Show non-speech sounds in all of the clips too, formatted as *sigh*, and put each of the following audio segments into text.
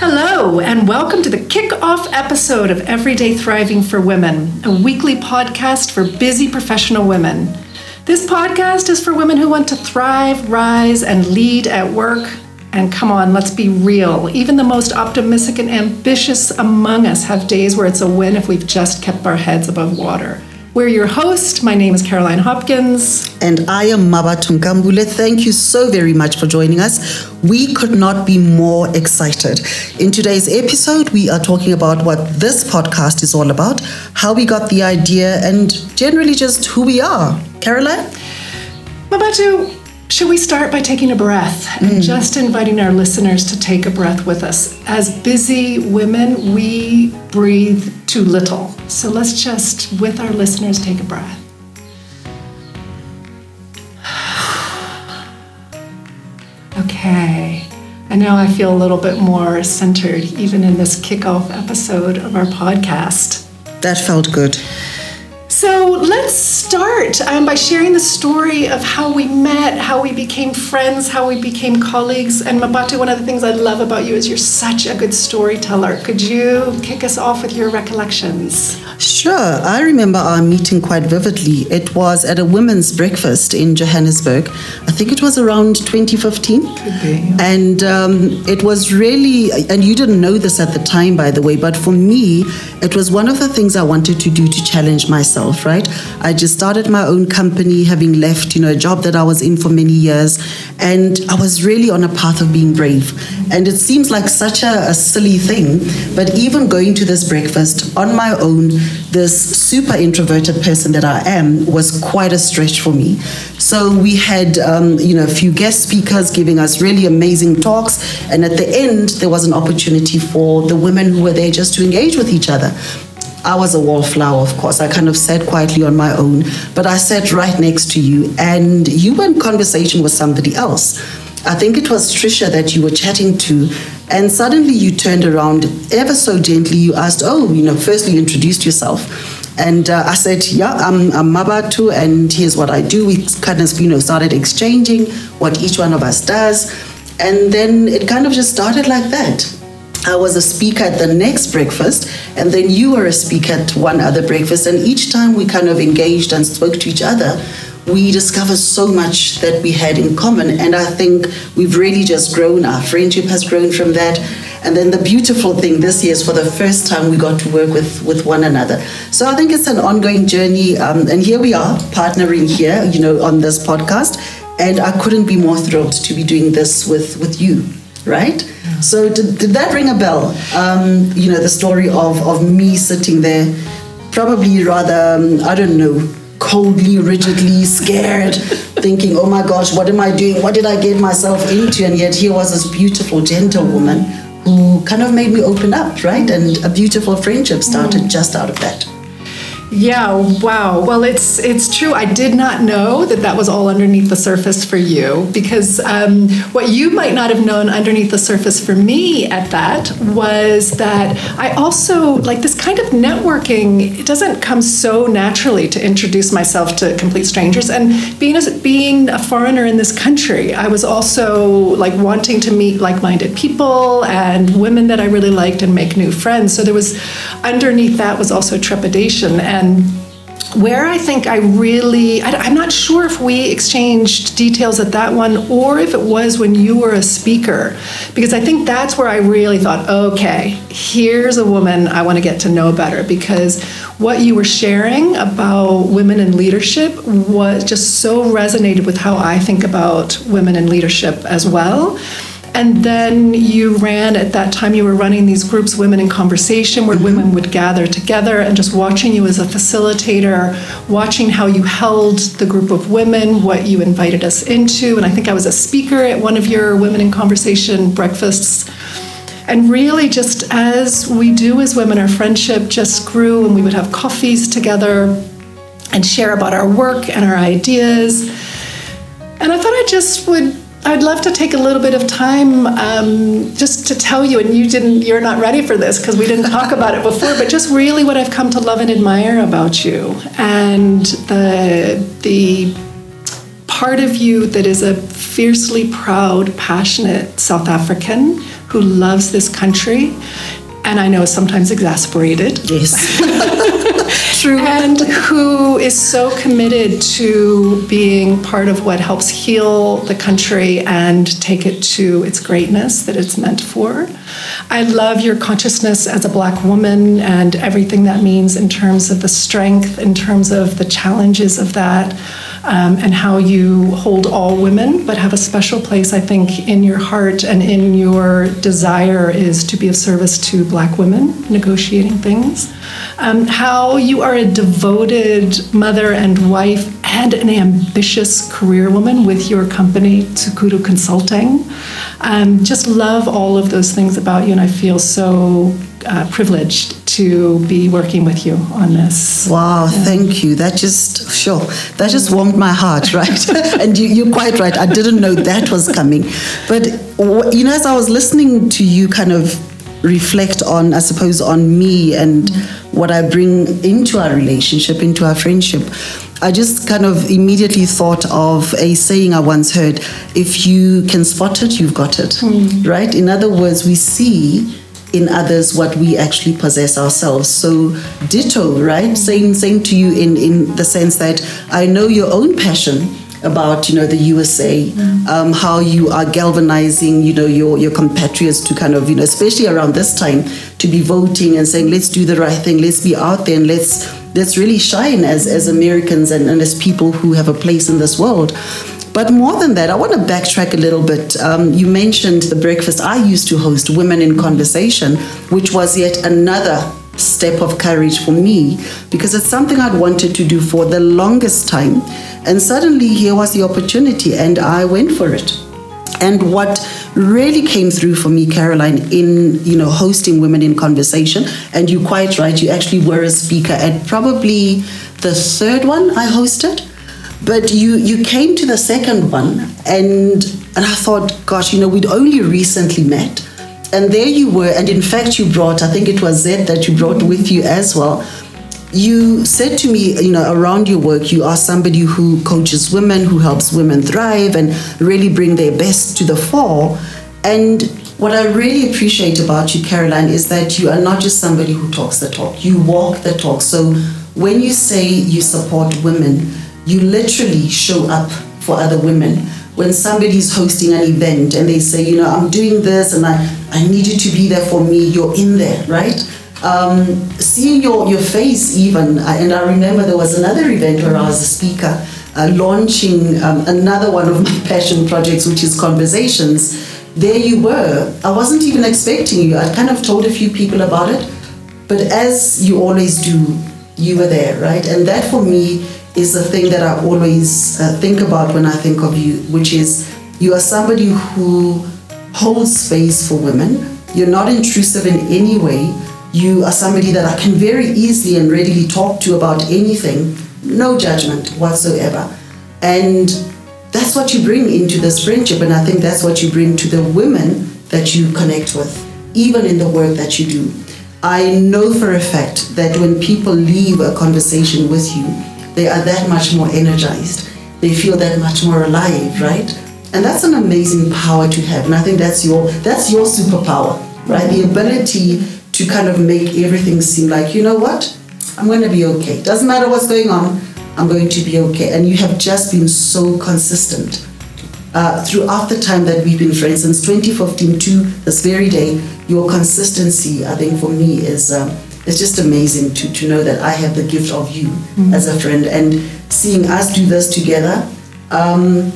Hello, and welcome to the kick-off episode of Everyday Thriving for Women, a weekly podcast for busy professional women. This podcast is for women who want to thrive, rise, and lead at work. And come on, let's be real. Even the most optimistic and ambitious among us have days where it's a win if we've just kept our heads above water. We're your host. My name is Caroline Hopkins. And I am Mabatu Nkambule. Thank you so very much for joining us. We could not be more excited. In today's episode, we are talking about what this podcast is all about, how we got the idea, and generally just who we are. Caroline? Mabatu, should we start by taking a breath and mm. just inviting our listeners to take a breath with us? As busy women, we breathe too little. So let's just, with our listeners, take a breath. *sighs* Okay. And now I feel a little bit more centered, even in this kickoff episode of our podcast. That felt good. So let's start um, by sharing the story of how we met, how we became friends, how we became colleagues. And Mabatu, one of the things I love about you is you're such a good storyteller. Could you kick us off with your recollections? Sure. I remember our meeting quite vividly. It was at a women's breakfast in Johannesburg. I think it was around 2015. Could be, yeah. And um, it was really, and you didn't know this at the time, by the way, but for me, it was one of the things I wanted to do to challenge myself, right? I just started my own company, having left, you know, a job that I was in for many years, and I was really on a path of being brave. And it seems like such a, a silly thing, but even going to this breakfast on my own, this super introverted person that I am was quite a stretch for me. So we had, um, you know, a few guest speakers giving us really amazing talks, and at the end there was an opportunity for the women who were there just to engage with each other. I was a wallflower, of course. I kind of sat quietly on my own, but I sat right next to you, and you were in conversation with somebody else. I think it was Trisha that you were chatting to, and suddenly you turned around ever so gently. You asked, Oh, you know, firstly, you introduced yourself. And uh, I said, Yeah, I'm, I'm Mabatu, and here's what I do. We kind of, you know, started exchanging what each one of us does. And then it kind of just started like that. I was a speaker at the next breakfast, and then you were a speaker at one other breakfast. And each time we kind of engaged and spoke to each other, we discovered so much that we had in common. And I think we've really just grown. Our friendship has grown from that. And then the beautiful thing this year is for the first time we got to work with, with one another. So I think it's an ongoing journey. Um, and here we are partnering here, you know, on this podcast. And I couldn't be more thrilled to be doing this with, with you, right? So did, did that ring a bell? Um, you know, the story of, of me sitting there, probably rather, um, I don't know, coldly, rigidly, scared, *laughs* thinking, oh my gosh, what am I doing? What did I get myself into? And yet here was this beautiful, gentle woman who kind of made me open up, right? And a beautiful friendship started just out of that. Yeah, wow. Well, it's it's true. I did not know that that was all underneath the surface for you because um, what you might not have known underneath the surface for me at that was that I also like this kind of networking. It doesn't come so naturally to introduce myself to complete strangers, and being a, being a foreigner in this country, I was also like wanting to meet like-minded people and women that I really liked and make new friends. So there was underneath that was also trepidation and Um, where I think I really, I, am not sure if we exchanged details at that one or if it was when you were a speaker, because I think that's where I really thought, okay, here's a woman I want to get to know better, because what you were sharing about women in leadership was just so resonated with how I think about women in leadership as well. And then you ran, at that time, you were running these groups, Women in Conversation, where mm-hmm. women would gather together and just watching you as a facilitator, watching how you held the group of women, what you invited us into. And I think I was a speaker at one of your Women in Conversation breakfasts. And really, just as we do as women, our friendship just grew, and we would have coffees together and share about our work and our ideas. And I thought I just would I'd love to take a little bit of time um, just to tell you, and you didn't, you're not ready for this because we didn't talk about it *laughs* before, but just really what I've come to love and admire about you, and the the part of you that is a fiercely proud, passionate South African who loves this country, and I know sometimes exasperated. Yes. *laughs* *laughs* True. And who is so committed to being part of what helps heal the country and take it to its greatness that it's meant for. I love your consciousness as a black woman and everything that means in terms of the strength, in terms of the challenges of that um, and how you hold all women, but have a special place, I think, in your heart and in your desire is to be of service to Black women negotiating things. Um, how you are a devoted mother and wife and an ambitious career woman with your company, Tsukuru Consulting. Um, just love all of those things about you, and I feel so uh, privileged to be working with you on this. Wow, yeah. thank you. That just, sure, that just warmed my heart, right? *laughs* and you, are quite right. I didn't know that was coming. But, you know, as I was listening to you kind of reflect on, I suppose, on me and what I bring into our relationship, into our friendship, I just kind of immediately thought of a saying I once heard if you can spot it, you've got it, mm. right? In other words, we see in others what we actually possess ourselves. So ditto, right? Same same to you in in the sense that I know your own passion about you know the USA, mm. um, how you are galvanizing you know your your compatriots to kind of you know especially around this time to be voting and saying let's do the right thing, let's be out there and let's let's really shine as as Americans and, and as people who have a place in this world. But more than that, I want to backtrack a little bit. Um, you mentioned the breakfast I used to host, Women in Conversation, which was yet another step of courage for me because it's something I'd wanted to do for the longest time. And suddenly here was the opportunity, and I went for it. And what really came through for me, Caroline, in you know hosting women in conversation, and you're quite right, you actually were a speaker at probably the third one I hosted. But you you came to the second one, and and I thought, gosh, you know, we'd only recently met, and there you were, and in fact, you brought, I think it was Zed that you brought with you as well. You said to me, you know, around your work, you are somebody who coaches women, who helps women thrive and really bring their best to the fore. And what I really appreciate about you, Caroline, is that you are not just somebody who talks the talk, you walk the talk. So when you say you support women, you literally show up for other women. When somebody's hosting an event and they say, you know, I'm doing this and I, I need you to be there for me, you're in there, right? Um, seeing your, your face even, and I remember there was another event where I was a speaker uh, launching um, another one of my *laughs* passion projects, which is Conversations. There you were. I wasn't even expecting you. I kind of told a few people about it, but as you always do, you were there, right? And that for me is the thing that I always uh, think about when I think of you, which is you are somebody who holds space for women. You're not intrusive in any way. You are somebody that I can very easily and readily talk to about anything, no judgment whatsoever. And that's what you bring into this friendship, and I think that's what you bring to the women that you connect with, even in the work that you do. I know for a fact that when people leave a conversation with you, they are that much more energized. They feel that much more alive, right? And that's an amazing power to have. And I think that's your that's your superpower, right? The ability to kind of make everything seem like, you know what? I'm going to be okay. Doesn't matter what's going on. I'm going to be okay. And you have just been so consistent uh, throughout the time that we've been friends, since 2015 to this very day. Your consistency, I think, for me is. Uh, it's just amazing to, to know that I have the gift of you mm-hmm. as a friend and seeing us do this together. Um,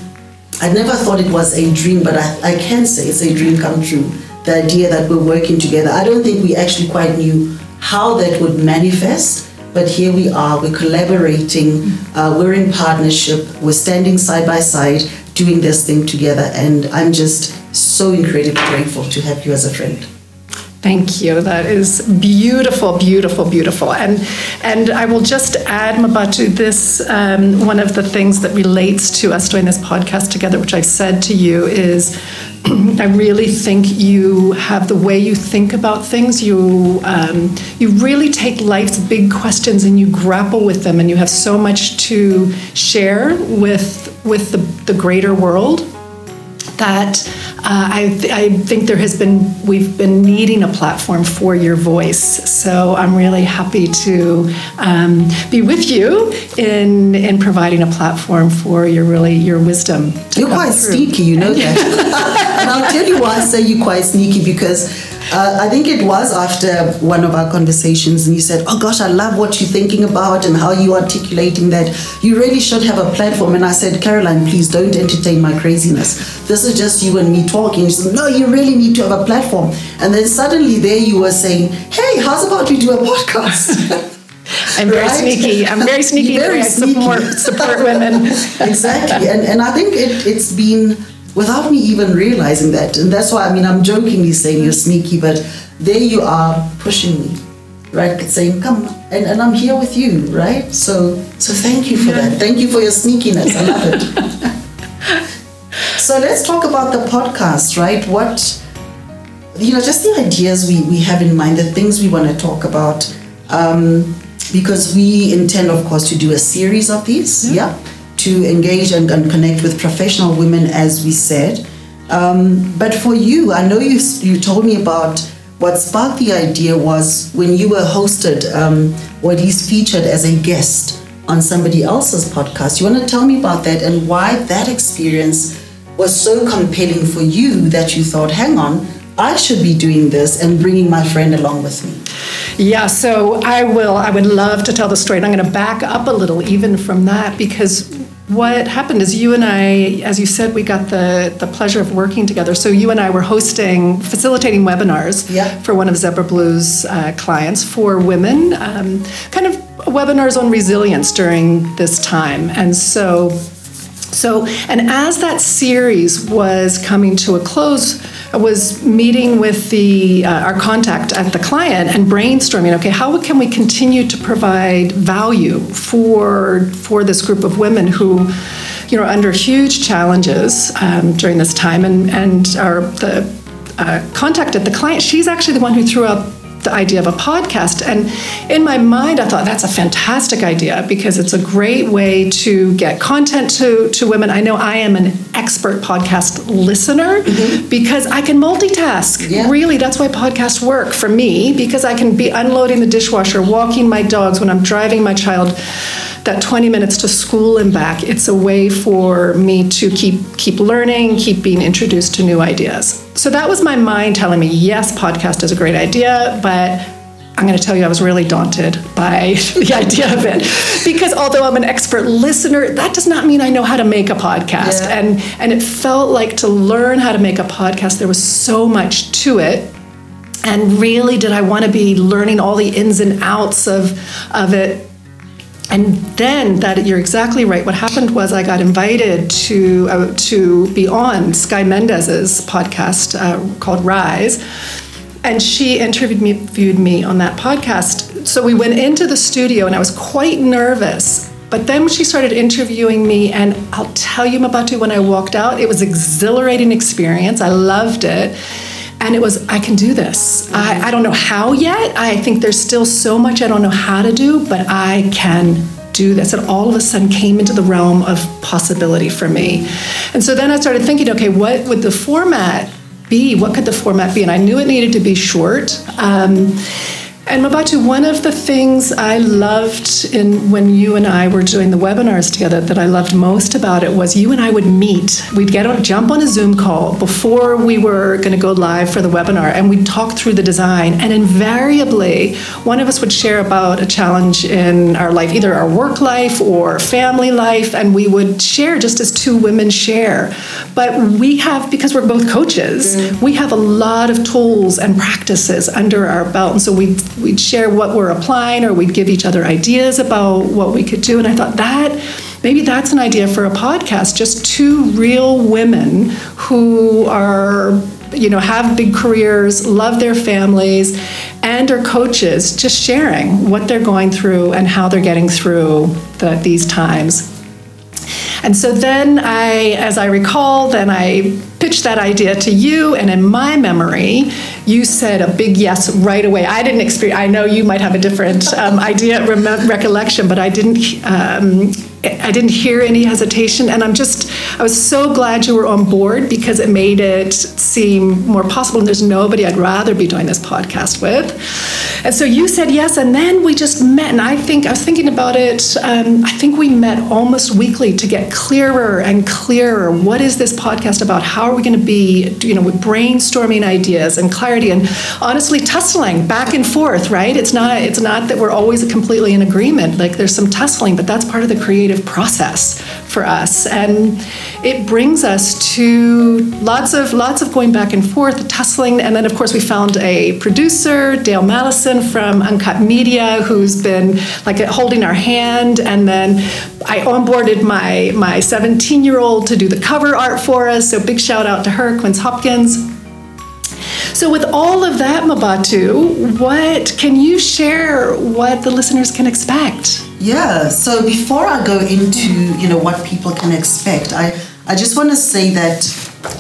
I never thought it was a dream, but I, I can say it's a dream come true. The idea that we're working together. I don't think we actually quite knew how that would manifest, but here we are. We're collaborating, uh, we're in partnership, we're standing side by side doing this thing together, and I'm just so incredibly grateful to have you as a friend. Thank you. That is beautiful, beautiful, beautiful. And and I will just add, Mabatu, this um, one of the things that relates to us doing this podcast together, which I've said to you, is *clears throat* I really think you have the way you think about things. You um, you really take life's big questions and you grapple with them, and you have so much to share with with the, the greater world that uh, I, th- I, think there has been we've been needing a platform for your voice so i'm really happy to um, be with you in in providing a platform for your really your wisdom you're quite through. sneaky you know that and *laughs* i'll tell you why i say you're quite sneaky because uh, I think it was after one of our conversations, and you said, Oh gosh, I love what you're thinking about and how you're articulating that. You really should have a platform. And I said, Caroline, please don't entertain my craziness. This is just you and me talking. She said, No, you really need to have a platform. And then suddenly there you were saying, Hey, how's about we do a podcast? *laughs* I'm very right? sneaky. I'm very sneaky. very sneaky. support support women. *laughs* exactly, and and I think it, it's been without me even realizing that. And that's why, I mean, I'm jokingly saying you're sneaky, but there you are pushing me, right? Saying, come, and, and I'm here with you, right? So, so thank you for that. Thank you for your sneakiness. I love it. *laughs* so let's talk about the podcast, right? What, you know, just the ideas we, we have in mind, the things we want to talk about. Um, because we intend, of course, to do a series of these, yeah. yeah? To engage and, and connect with professional women, as we said. Um, but for you, I know you, you told me about what sparked the idea was when you were hosted um, or at least featured as a guest on somebody else's podcast. You want to tell me about that and why that experience was so compelling for you that you thought, hang on, I should be doing this and bringing my friend along with me? Yeah, so I will. I would love to tell the story. And I'm going to back up a little even from that because what happened is you and I, as you said, we got the, the pleasure of working together. So you and I were hosting, facilitating webinars yeah. for one of Zebra Blue's uh, clients for women, um, kind of webinars on resilience during this time. And so so, and as that series was coming to a close, I was meeting with the uh, our contact at the client and brainstorming. Okay, how can we continue to provide value for for this group of women who, you know, are under huge challenges um, during this time, and and our the uh, contacted the client. She's actually the one who threw out the idea of a podcast. And in my mind, I thought that's a fantastic idea because it's a great way to get content to, to women. I know I am an expert podcast listener mm-hmm. because I can multitask. Yeah. Really, that's why podcasts work for me because I can be unloading the dishwasher, walking my dogs when I'm driving my child that 20 minutes to school and back. It's a way for me to keep keep learning, keep being introduced to new ideas. So that was my mind telling me, yes, podcast is a great idea, but I'm going to tell you, I was really daunted by *laughs* the idea of it because although I'm an expert listener, that does not mean I know how to make a podcast. Yeah. And and it felt like to learn how to make a podcast, there was so much to it. And really, did I want to be learning all the ins and outs of of it and then that you're exactly right. What happened was I got invited to uh, to be on Sky Mendez's podcast uh, called Rise, and she interviewed me, interviewed me on that podcast. So we went into the studio, and I was quite nervous. But then she started interviewing me, and I'll tell you, Mabatu, when I walked out, it was exhilarating experience. I loved it and it was i can do this. I, I don't know how yet. I think there's still so much i don't know how to do but i can do this. And all of a sudden came into the realm of possibility for me. And so then i started thinking okay what would the format be? What could the format be? And i knew it needed to be short. Um, and Mabatu, one of the things I loved in when you and I were doing the webinars together that I loved most about it was you and I would meet. We'd get on, jump on a Zoom call before we were going to go live for the webinar, and we'd talk through the design. And invariably, one of us would share about a challenge in our life, either our work life or family life, and we would share just as two women share. But we have, because we're both coaches, mm-hmm. we have a lot of tools and practices under our belt, and so we we'd share what we're applying or we'd give each other ideas about what we could do. And I thought that maybe that's an idea for a podcast just two real women who are you know, have big careers, love their families, and are coaches, just sharing what they're going through and how they're getting through the, these times. And so then I, as I recall, then I pitched that idea to you, and in my memory, you said a big yes right away. I didn't experience. I know you might have a different um, idea, recollection, but I didn't. Um, I didn't hear any hesitation, and I'm just, I was so glad you were on board because it made it seem more possible. And there's nobody I'd rather be doing this podcast with. And so you said yes, and then we just met. And I think, I was thinking about it, um, I think we met almost weekly to get clearer and clearer. What is this podcast about? How are we going to be, you know, with brainstorming ideas and clarity and honestly tussling back and forth, right? It's not, it's not that we're always completely in agreement. Like there's some tussling, but that's part of the creative creative process for us. And it brings us to lots of lots of going back and forth tussling. And then of course we found a producer dale madison from uncut media who's been like holding our hand. And then i onboarded my my 17 year old to do the cover art for us. So big shout out to her quince hopkins so, with all of that, Mabatu, what can you share what the listeners can expect? Yeah. So before I go into you know what people can expect, I I just want to say that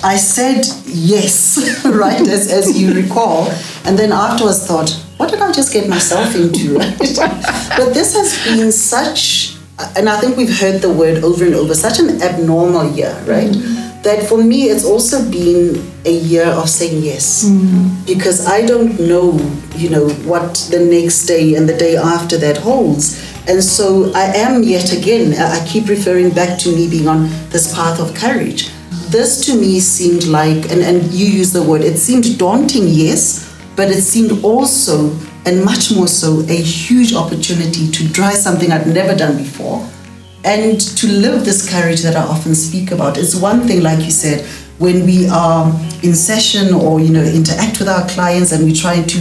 I said yes, *laughs* right, as, as you recall, and then afterwards thought, what did I just get myself into, *laughs* right? but this has been such, and I think we've heard the word over and over, such an abnormal year, right? Mm-hmm that for me it's also been a year of saying yes mm. because I don't know, you know, what the next day and the day after that holds. And so I am yet again, I keep referring back to me being on this path of courage. This to me seemed like, and, and you use the word, it seemed daunting, yes, but it seemed also, and much more so, a huge opportunity to try something I'd never done before and to live this courage that I often speak about. It's one thing, like you said, when we are in session or you know interact with our clients and we try to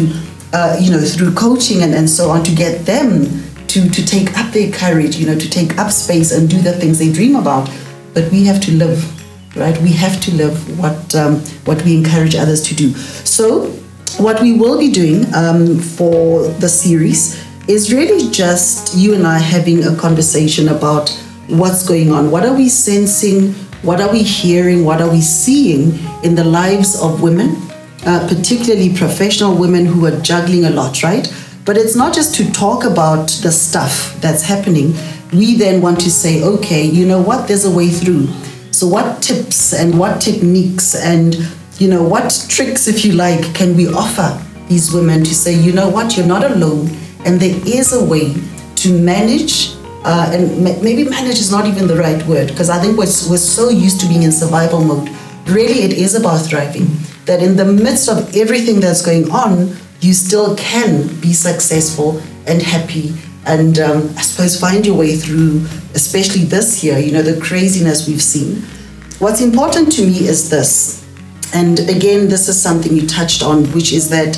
uh, you know through coaching and, and so on to get them to to take up their courage you know to take up space and do the things they dream about but we have to live right we have to live what um, what we encourage others to do so what we will be doing um, for the series is really just you and I having a conversation about what's going on. What are we sensing? What are we hearing? What are we seeing in the lives of women, uh, particularly professional women who are juggling a lot, right? But it's not just to talk about the stuff that's happening. We then want to say, okay, you know what? There's a way through. So, what tips and what techniques and you know what tricks, if you like, can we offer these women to say, you know what? You're not alone and there is a way to manage uh, and maybe manage is not even the right word because I think we're, we're so used to being in survival mode. Really, it is about thriving. That in the midst of everything that's going on, you still can be successful and happy and um, I suppose find your way through, especially this year, you know, the craziness we've seen. What's important to me is this, and again, this is something you touched on, which is that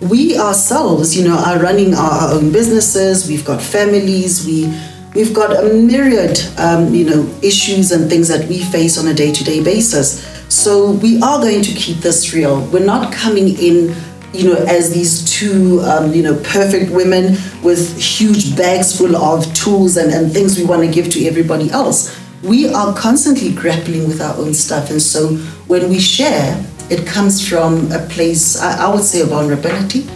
we ourselves, you know, are running our, our own businesses. We've got families. We we've got a myriad, um, you know, issues and things that we face on a day-to-day basis. So we are going to keep this real. We're not coming in, you know, as these two, um, you know, perfect women with huge bags full of tools and, and things we want to give to everybody else. We are constantly grappling with our own stuff, and so when we share it comes from a place, I, I would say, of vulnerability,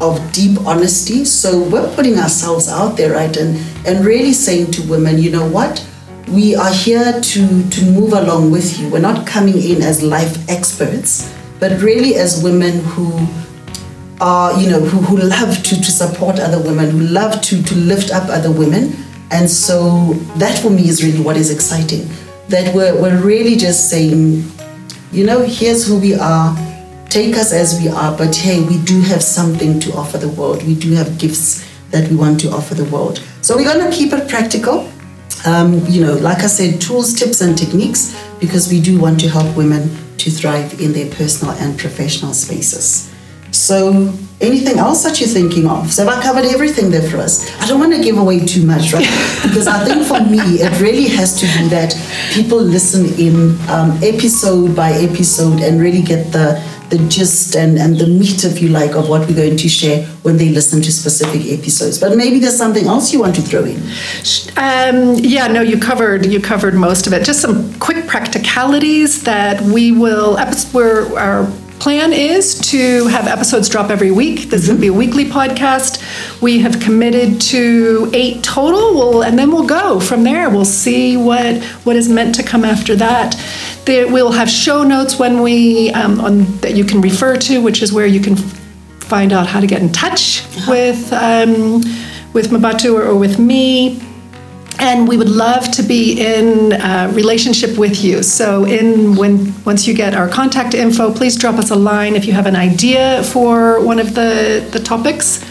of deep honesty. So we're putting ourselves out there, right? And, and really saying to women, you know what? We are here to, to move along with you. We're not coming in as life experts, but really as women who are, you know, who, who love to, to support other women, who love to, to lift up other women. And so that for me is really what is exciting. That we're, we're really just saying, you know, here's who we are. Take us as we are, but hey, we do have something to offer the world. We do have gifts that we want to offer the world. So we're going to keep it practical. Um, you know, like I said, tools, tips, and techniques, because we do want to help women to thrive in their personal and professional spaces. So, anything else that you're thinking of? So, have I covered everything there for us? I don't want to give away too much, right? *laughs* because I think for me, it really has to be that people listen in um, episode by episode and really get the the gist and, and the meat, if you like, of what we're going to share when they listen to specific episodes. But maybe there's something else you want to throw in. Um, yeah, no, you covered you covered most of it. Just some quick practicalities that we will. We're, our plan is to have episodes drop every week. This will be a weekly podcast. We have committed to eight total, we'll, and then we'll go from there. We'll see what what is meant to come after that. There, we'll have show notes when we um, on, that you can refer to, which is where you can find out how to get in touch uh-huh. with um, with Mabatu or, or with me and we would love to be in uh, relationship with you. So, in when once you get our contact info, please drop us a line if you have an idea for one of the the topics.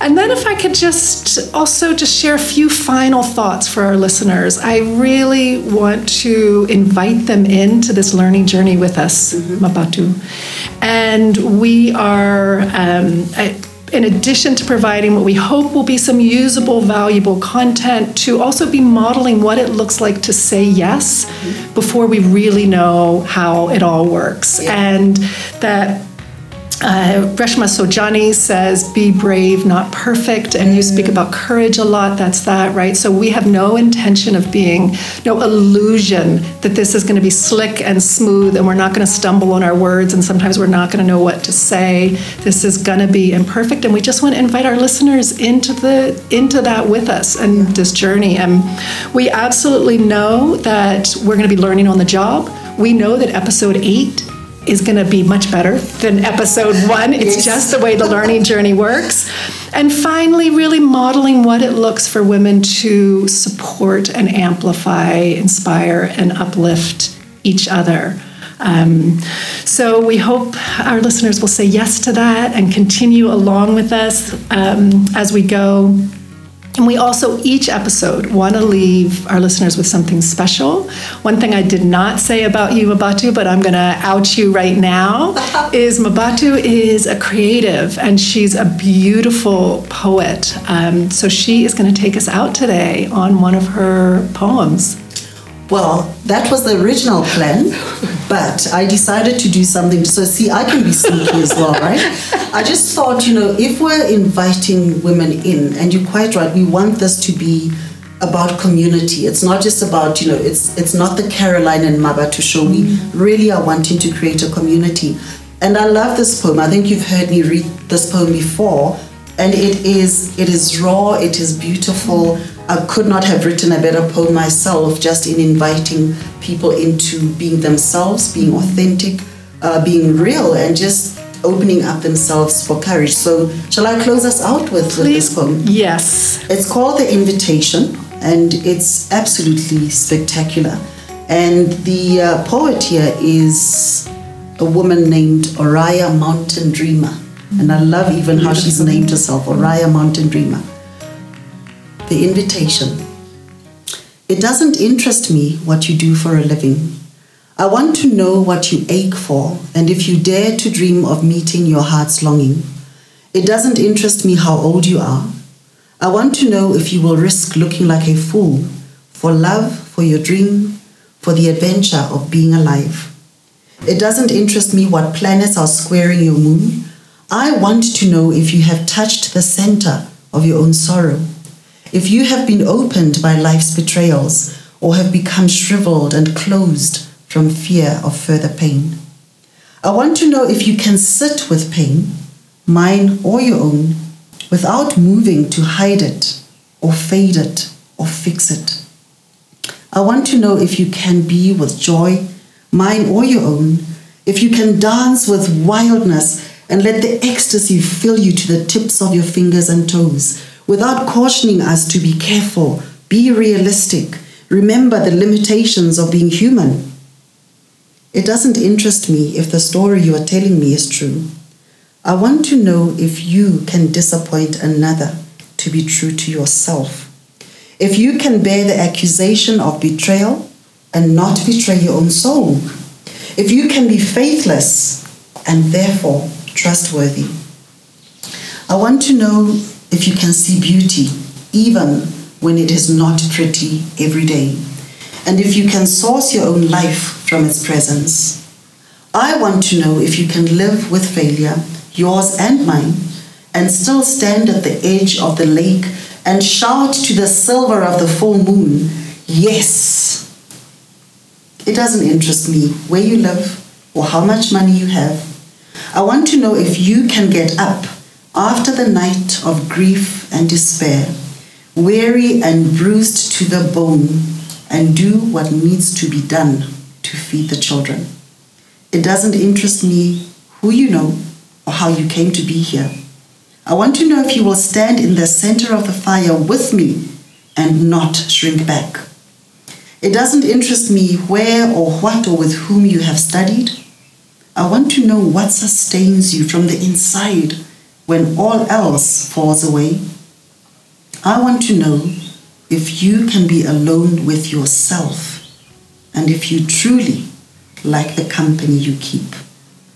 And then, if I could just also just share a few final thoughts for our listeners, I really want to invite them into this learning journey with us, mm-hmm. Mabatu. And we are. Um, I, in addition to providing what we hope will be some usable, valuable content, to also be modeling what it looks like to say yes mm-hmm. before we really know how it all works. Yeah. And that uh, Reshma Saujani says, be brave, not perfect. And you speak about courage a lot. That's that, right? So we have no intention of being, no illusion that this is going to be slick and smooth and we're not going to stumble on our words and sometimes we're not going to know what to say. This is going to be imperfect. And we just want to invite our listeners into the into that with us and this journey. And we absolutely know that we're going to be learning on the job. We know that episode eight is going to be much better than episode one. It's yes. just the way the learning journey works. And finally, really modeling what it looks for women to support and amplify, inspire, and uplift each other. Um, so we hope our listeners will say yes to that and continue along with us um, as we go and we also, each episode, want to leave our listeners with something special. One thing I did not say about you, Mabatu, but I'm going to out you right now, *laughs* is Mabatu is a creative and she's a beautiful poet. Um, so she is going to take us out today on one of her poems. Well, that was the original plan, but I decided to do something. So, see, I can be sneaky as well, right? I just thought, you know, if we're inviting women in, and you're quite right, we want this to be about community. It's not just about, you know, it's it's not the Caroline and Mabatu show. We really are wanting to create a community. And I love this poem. I think you've heard me read this poem before. And it is it is raw, it is beautiful. I could not have written a better poem myself just in inviting people into being themselves, being authentic, uh, being real, and just opening up themselves for courage. So, shall I close us out with, with this poem? Yes. It's called The Invitation, and it's absolutely spectacular. And the uh, poet here is a woman named Oriah Mountain Dreamer. And I love even how she's named herself, Oriah Mountain Dreamer the invitation. It doesn't interest me what you do for a living. I want to know what you ache for and if you dare to dream of meeting your heart's longing. It doesn't interest me how old you are. I want to know if you will risk looking like a fool for love, for your dream, for the adventure of being alive. It doesn't interest me what planets are squaring your moon. I want to know if you have touched the center of your own sorrow. If you have been opened by life's betrayals or have become shriveled and closed from fear of further pain, I want to know if you can sit with pain, mine or your own, without moving to hide it or fade it or fix it. I want to know if you can be with joy, mine or your own, if you can dance with wildness and let the ecstasy fill you to the tips of your fingers and toes without cautioning us to be careful, be realistic, remember the limitations of being human. It doesn't interest me if the story you are telling me is true. I want to know if you can disappoint another to be true to yourself. If you can bear the accusation of betrayal and not betray your own soul. If you can be faithless and therefore trustworthy. I want to know if you can see beauty, even when it is not pretty every day, and if you can source your own life from its presence. I want to know if you can live with failure, yours and mine, and still stand at the edge of the lake and shout to the silver of the full moon, Yes! It doesn't interest me where you live or how much money you have. I want to know if you can get up after the night of grief and despair, weary and bruised to the bone, and do what needs to be done to feed the children. It doesn't interest me who you know or how you came to be here. I want to know if you will stand in the center of the fire with me and not shrink back. It doesn't interest me where or what or with whom you have studied. I want to know what sustains you from the inside when all else falls away. I want to know if you can be alone with yourself and if you truly like the company you keep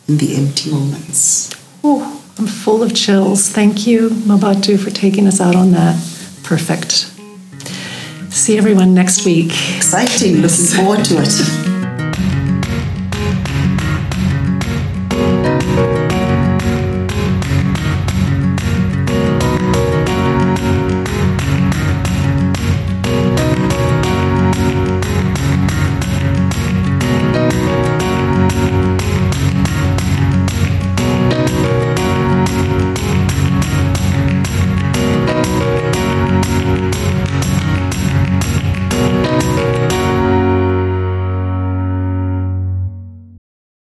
in the empty moments. Ooh. I'm full of chills. Thank you, Mabatu, for taking us out on that. Perfect. See everyone next week. Exciting. Looking forward to it.